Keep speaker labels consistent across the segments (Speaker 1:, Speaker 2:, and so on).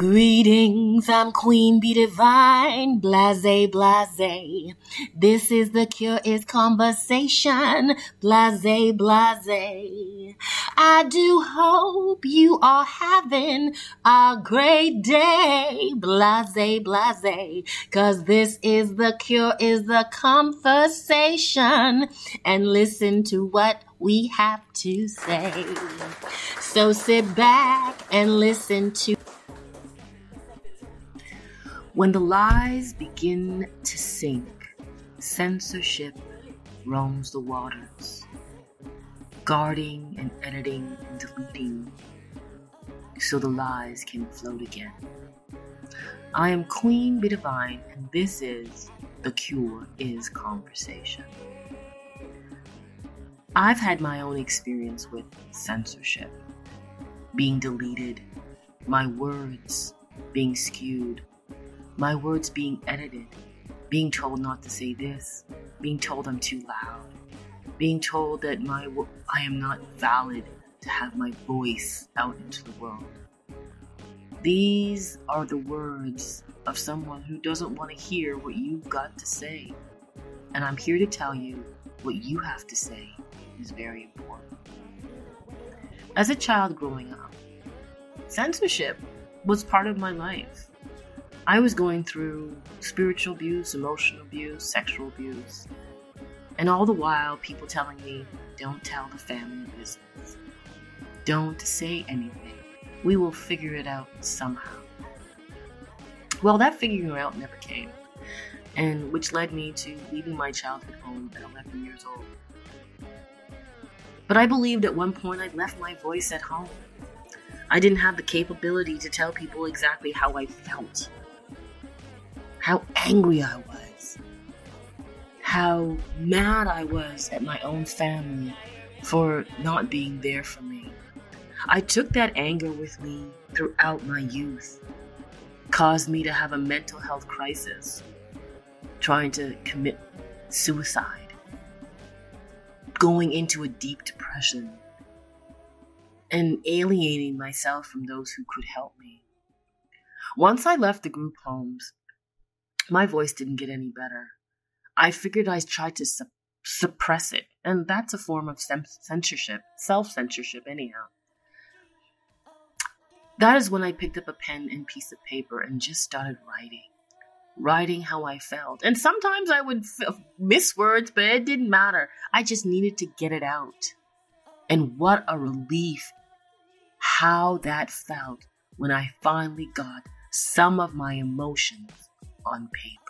Speaker 1: Greetings, I'm Queen Bee Divine, blase, blase. This is the cure is conversation, blase, blase. I do hope you are having a great day, blase, blase. Cause this is the cure is the conversation, and listen to what we have to say. So sit back and listen to when the lies begin to sink, censorship roams the waters, guarding and editing and deleting so the lies can float again. I am Queen Bee Divine, and this is The Cure is Conversation. I've had my own experience with censorship, being deleted, my words being skewed, my words being edited, being told not to say this, being told I'm too loud, being told that my I am not valid to have my voice out into the world. These are the words of someone who doesn't want to hear what you've got to say. And I'm here to tell you what you have to say is very important. As a child growing up, censorship was part of my life. I was going through spiritual abuse, emotional abuse, sexual abuse, and all the while, people telling me, don't tell the family business. Don't say anything. We will figure it out somehow. Well, that figuring out never came, and which led me to leaving my childhood home at 11 years old. But I believed at one point I'd left my voice at home. I didn't have the capability to tell people exactly how I felt how angry I was, how mad I was at my own family for not being there for me. I took that anger with me throughout my youth, caused me to have a mental health crisis, trying to commit suicide, going into a deep depression, and alienating myself from those who could help me. Once I left the group homes, my voice didn't get any better. I figured I'd try to su- suppress it, and that's a form of censorship, self censorship, anyhow. That is when I picked up a pen and piece of paper and just started writing. Writing how I felt. And sometimes I would f- miss words, but it didn't matter. I just needed to get it out. And what a relief how that felt when I finally got some of my emotions on paper.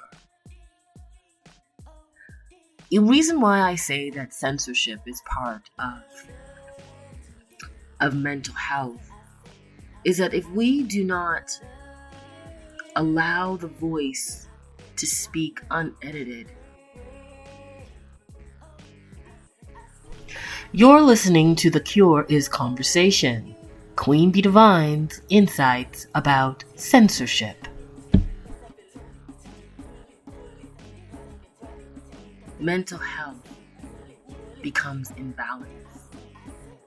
Speaker 1: The reason why I say that censorship is part of, of mental health is that if we do not allow the voice to speak unedited, You're listening to The Cure is Conversation, Queen Bee Divine's insights about censorship. Mental health becomes imbalanced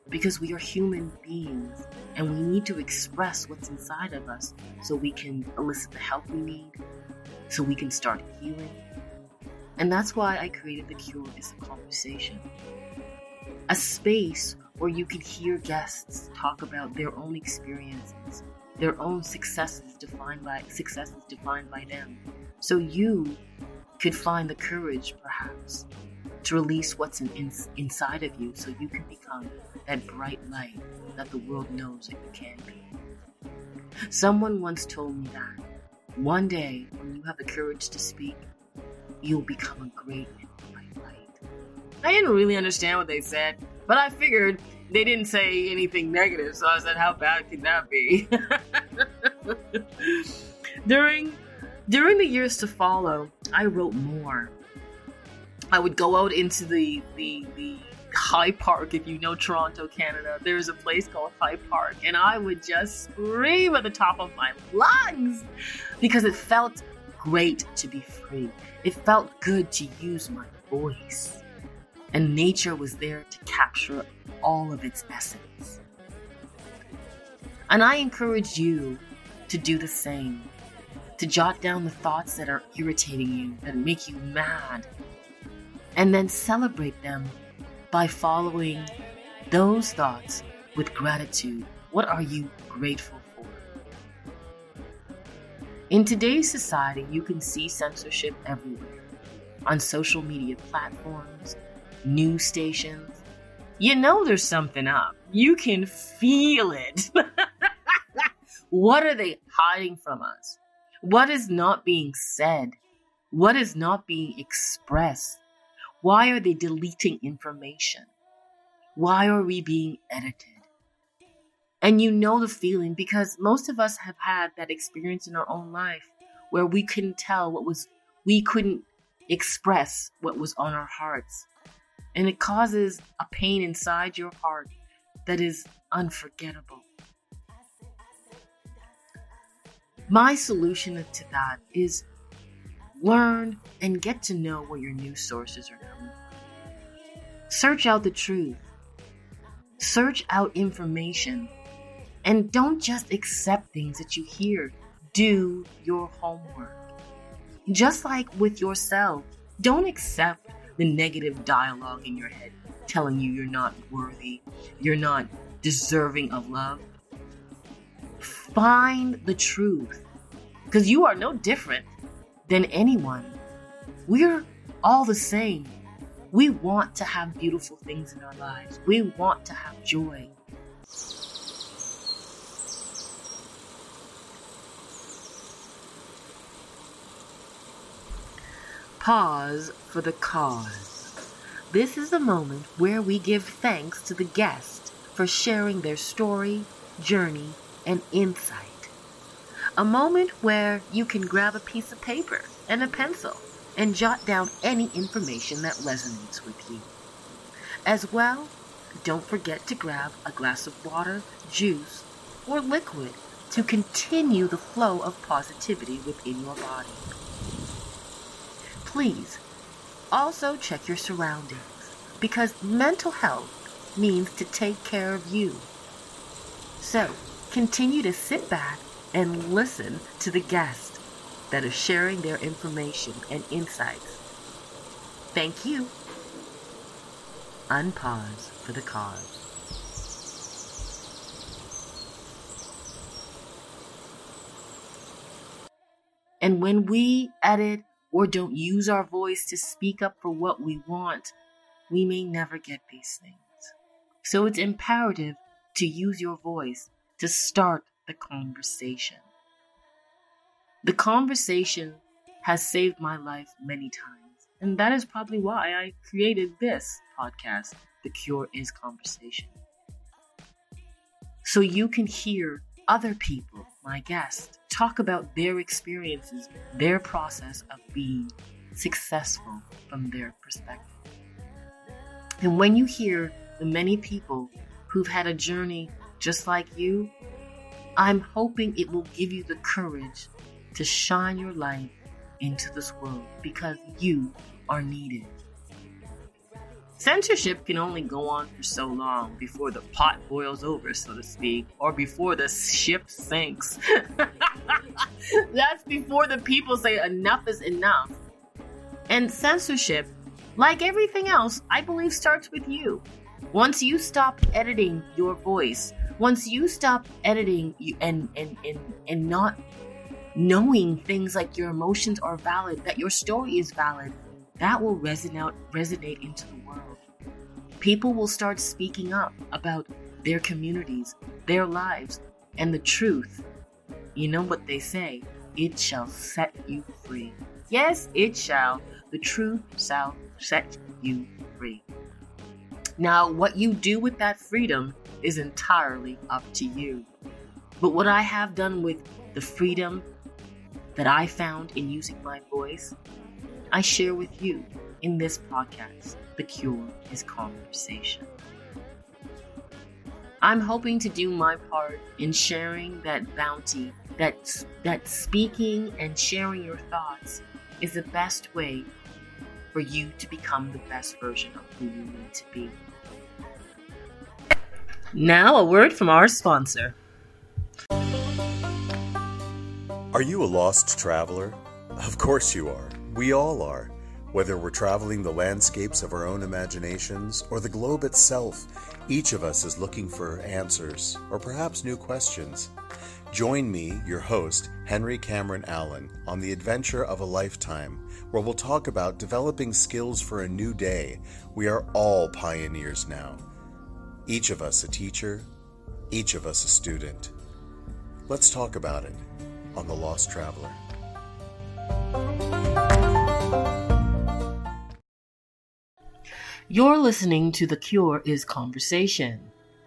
Speaker 1: because we are human beings and we need to express what's inside of us so we can elicit the help we need, so we can start healing. And that's why I created The Cure is a Conversation. A space where you can hear guests talk about their own experiences, their own successes defined by successes defined by them. So you could find the courage, perhaps, to release what's in, in, inside of you so you can become that bright light that the world knows that you can be. Someone once told me that one day, when you have the courage to speak, you'll become a great bright light. I didn't really understand what they said, but I figured they didn't say anything negative, so I said, how bad could that be? During during the years to follow, I wrote more. I would go out into the the the High Park, if you know Toronto, Canada. There's a place called High Park, and I would just scream at the top of my lungs because it felt great to be free. It felt good to use my voice. And nature was there to capture all of its essence. And I encourage you to do the same, to jot down the thoughts that are irritating you, that make you mad, and then celebrate them by following those thoughts with gratitude. What are you grateful for? In today's society, you can see censorship everywhere on social media platforms, news stations. You know there's something up. You can feel it. what are they hiding from us? What is not being said? What is not being expressed? Why are they deleting information? Why are we being edited? And you know the feeling because most of us have had that experience in our own life where we couldn't tell what was, we couldn't express what was on our hearts. And it causes a pain inside your heart that is unforgettable. My solution to that is learn and get to know where your news sources are coming from. Search out the truth. Search out information. And don't just accept things that you hear. Do your homework. Just like with yourself, don't accept the negative dialogue in your head telling you you're not worthy, you're not deserving of love. Find the truth because you are no different than anyone. We're all the same. We want to have beautiful things in our lives, we want to have joy. Pause for the cause. This is the moment where we give thanks to the guest for sharing their story, journey, and insight. A moment where you can grab a piece of paper and a pencil and jot down any information that resonates with you. As well, don't forget to grab a glass of water, juice, or liquid to continue the flow of positivity within your body. Please also check your surroundings because mental health means to take care of you. So, continue to sit back and listen to the guests that are sharing their information and insights. Thank you. Unpause for the cause. And when we edit or don't use our voice to speak up for what we want, we may never get these things. So it's imperative to use your voice to start the conversation. The conversation has saved my life many times, and that is probably why I created this podcast, The Cure is Conversation. So you can hear other people, my guests, talk about their experiences, their process of being successful from their perspective. And when you hear the many people who've had a journey just like you, I'm hoping it will give you the courage to shine your light into this world because you are needed. Censorship can only go on for so long before the pot boils over, so to speak, or before the ship sinks. That's before the people say enough is enough. And censorship, like everything else, I believe starts with you. Once you stop editing your voice, once you stop editing and and and, and not knowing things like your emotions are valid, that your story is valid, that will resonate resonate into the world. People will start speaking up about their communities, their lives, and the truth. You know what they say, it shall set you free. Yes, it shall. The truth shall set you free. Now, what you do with that freedom is entirely up to you. But what I have done with the freedom that I found in using my voice I share with you in this podcast. The cure is conversation. I'm hoping to do my part in sharing that bounty, that, that speaking and sharing your thoughts is the best way for you to become the best version of who you need to be. Now, a word from our sponsor.
Speaker 2: Are you a lost traveler? Of course you are. We all are. Whether we're traveling the landscapes of our own imaginations or the globe itself, each of us is looking for answers or perhaps new questions. Join me, your host, Henry Cameron Allen, on the adventure of a lifetime, where we'll talk about developing skills for a new day. We are all pioneers now. Each of us a teacher, each of us a student. Let's talk about it on The Lost Traveler.
Speaker 1: You're listening to The Cure is Conversation,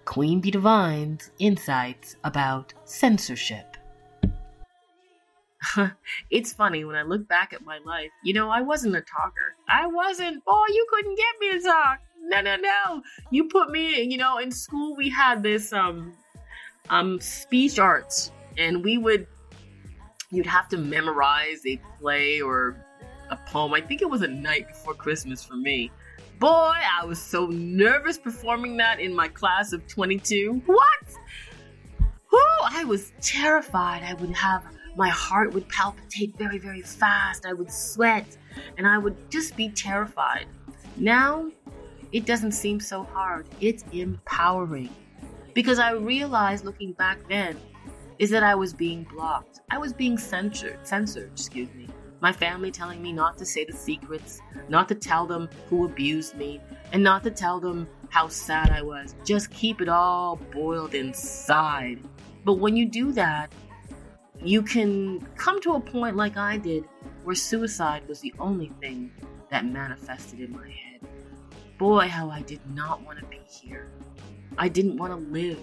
Speaker 1: Queen Bee Divine's insights about censorship. it's funny when I look back at my life, you know, I wasn't a talker. I wasn't, oh, you couldn't get me to talk. No, no, no. You put me, you know, in school we had this um um speech arts and we would you'd have to memorize a play or a poem. I think it was a night before Christmas for me. Boy, I was so nervous performing that in my class of 22. What? Whoo, I was terrified. I would have my heart would palpitate very, very fast. I would sweat and I would just be terrified. Now, it doesn't seem so hard. It's empowering. Because I realized looking back then is that I was being blocked. I was being censored, censored, excuse me. My family telling me not to say the secrets, not to tell them who abused me, and not to tell them how sad I was. Just keep it all boiled inside. But when you do that, you can come to a point like I did where suicide was the only thing that manifested in my head. Boy, how I did not want to be here. I didn't want to live.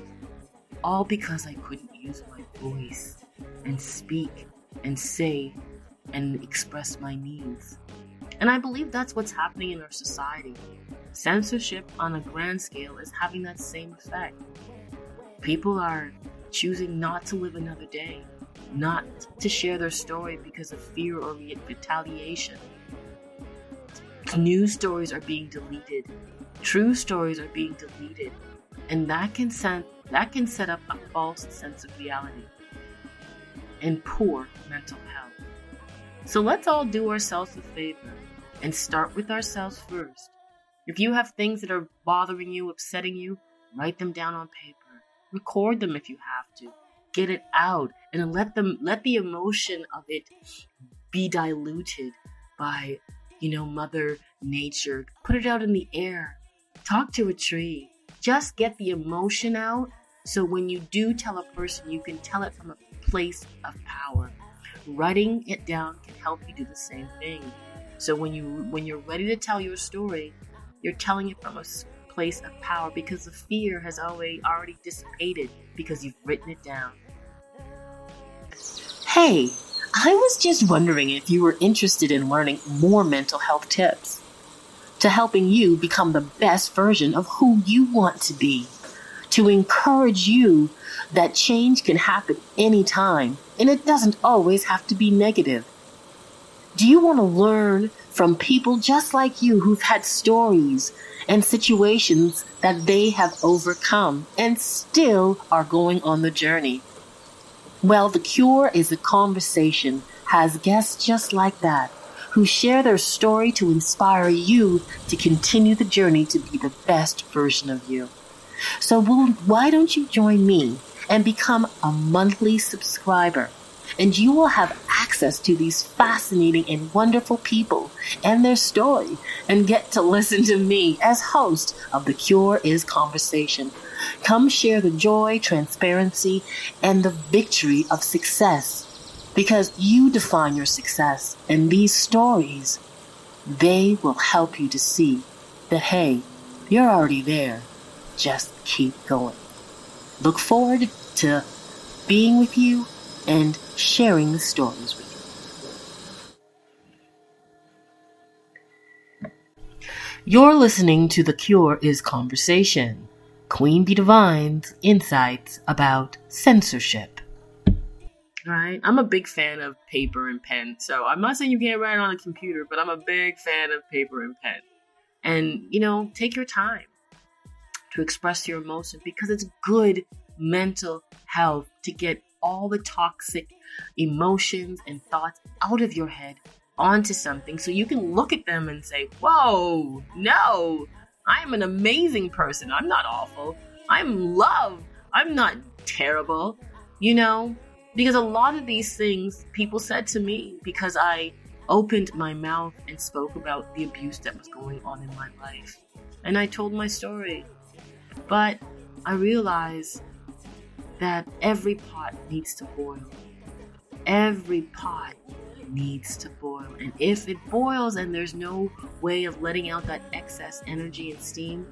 Speaker 1: All because I couldn't use my voice and speak and say and express my needs. And I believe that's what's happening in our society. Censorship on a grand scale is having that same effect. People are choosing not to live another day, not to share their story because of fear or retaliation. News stories are being deleted, true stories are being deleted, and that can send that can set up a false sense of reality and poor mental health. So let's all do ourselves a favor and start with ourselves first. If you have things that are bothering you, upsetting you, write them down on paper. Record them if you have to. Get it out and let them let the emotion of it be diluted by, you know, mother nature. Put it out in the air. Talk to a tree. Just get the emotion out so when you do tell a person, you can tell it from a place of power. Writing it down can help you do the same thing. So when you when you're ready to tell your story, you're telling it from a place of power because the fear has already already dissipated because you've written it down. Hey, I was just wondering if you were interested in learning more mental health tips to helping you become the best version of who you want to be to encourage you that change can happen anytime and it doesn't always have to be negative. Do you want to learn from people just like you who've had stories and situations that they have overcome and still are going on the journey? Well, The Cure is a conversation, has guests just like that who share their story to inspire you to continue the journey to be the best version of you. So why don't you join me and become a monthly subscriber? And you will have access to these fascinating and wonderful people and their story and get to listen to me as host of The Cure is Conversation. Come share the joy, transparency, and the victory of success because you define your success and these stories, they will help you to see that, hey, you're already there just keep going. Look forward to being with you and sharing the stories with you. You're listening to The Cure is Conversation, Queen Bee Divine's insights about censorship. Right? I'm a big fan of paper and pen, so I'm not saying you can't write on a computer, but I'm a big fan of paper and pen. And, you know, take your time to express your emotion because it's good mental health to get all the toxic emotions and thoughts out of your head onto something so you can look at them and say, Whoa, no, I'm an amazing person. I'm not awful. I'm love. I'm not terrible. You know, because a lot of these things people said to me because I opened my mouth and spoke about the abuse that was going on in my life. And I told my story. But I realized that every pot needs to boil. Every pot needs to boil. And if it boils and there's no way of letting out that excess energy and steam,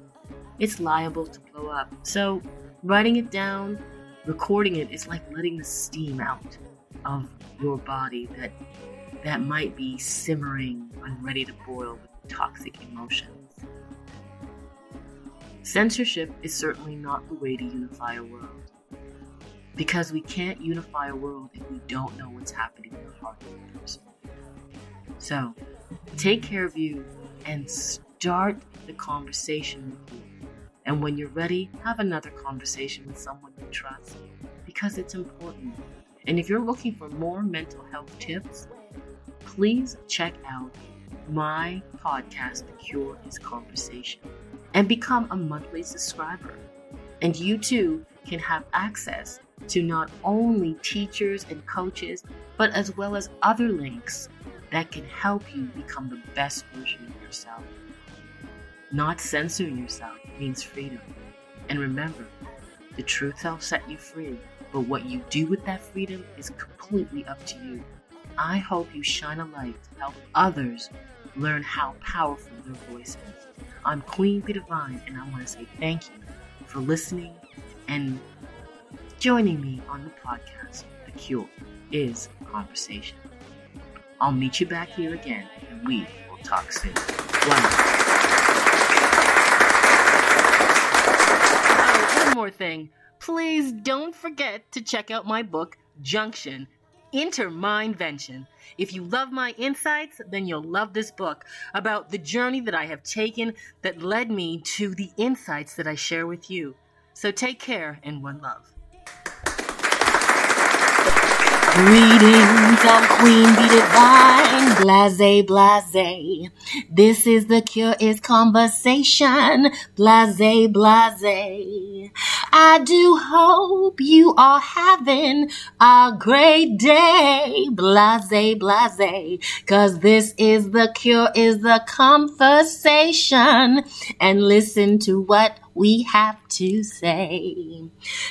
Speaker 1: it's liable to blow up. So, writing it down, recording it is like letting the steam out of your body that that might be simmering and ready to boil with toxic emotions. Censorship is certainly not the way to unify a world. Because we can't unify a world if we don't know what's happening in the heart of the person. So, take care of you and start the conversation with you. And when you're ready, have another conversation with someone you trust because it's important. And if you're looking for more mental health tips, please check out my podcast, The Cure is Conversation, and become a monthly subscriber. And you too can have access to not only teachers and coaches, but as well as other links that can help you become the best version of yourself. Not censoring yourself means freedom. And remember, the truth will set you free, but what you do with that freedom is completely up to you. I hope you shine a light to help others learn how powerful their voice is. I'm Queen Bee Divine, and I want to say thank you for listening and joining me on the podcast. The Cure is Conversation. I'll meet you back here again, and we will talk soon. Oh, one more thing. Please don't forget to check out my book, Junction Enter Mindvention. If you love my insights, then you'll love this book about the journey that I have taken that led me to the insights that I share with you. So take care and one love. Greetings, I'm Queen Bee Divine, blase, blase. This is the cure is conversation, blase, blase. I do hope you are having a great day, blase, blase. Cause this is the cure is the conversation and listen to what we have to say.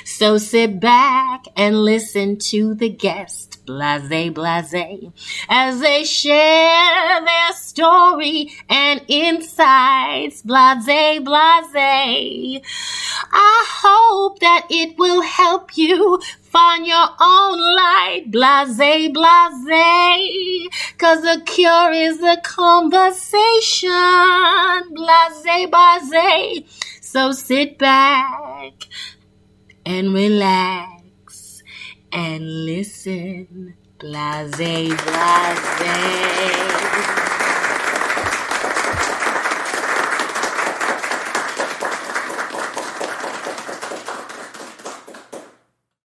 Speaker 1: So sit back and listen to the guest, blase, blase, as they share their story and insights, blase, blase. I hope that it will help you find your own light, blase, blase. Cause the cure is a conversation, blase, blase. So sit back and relax and listen. Blase, blase.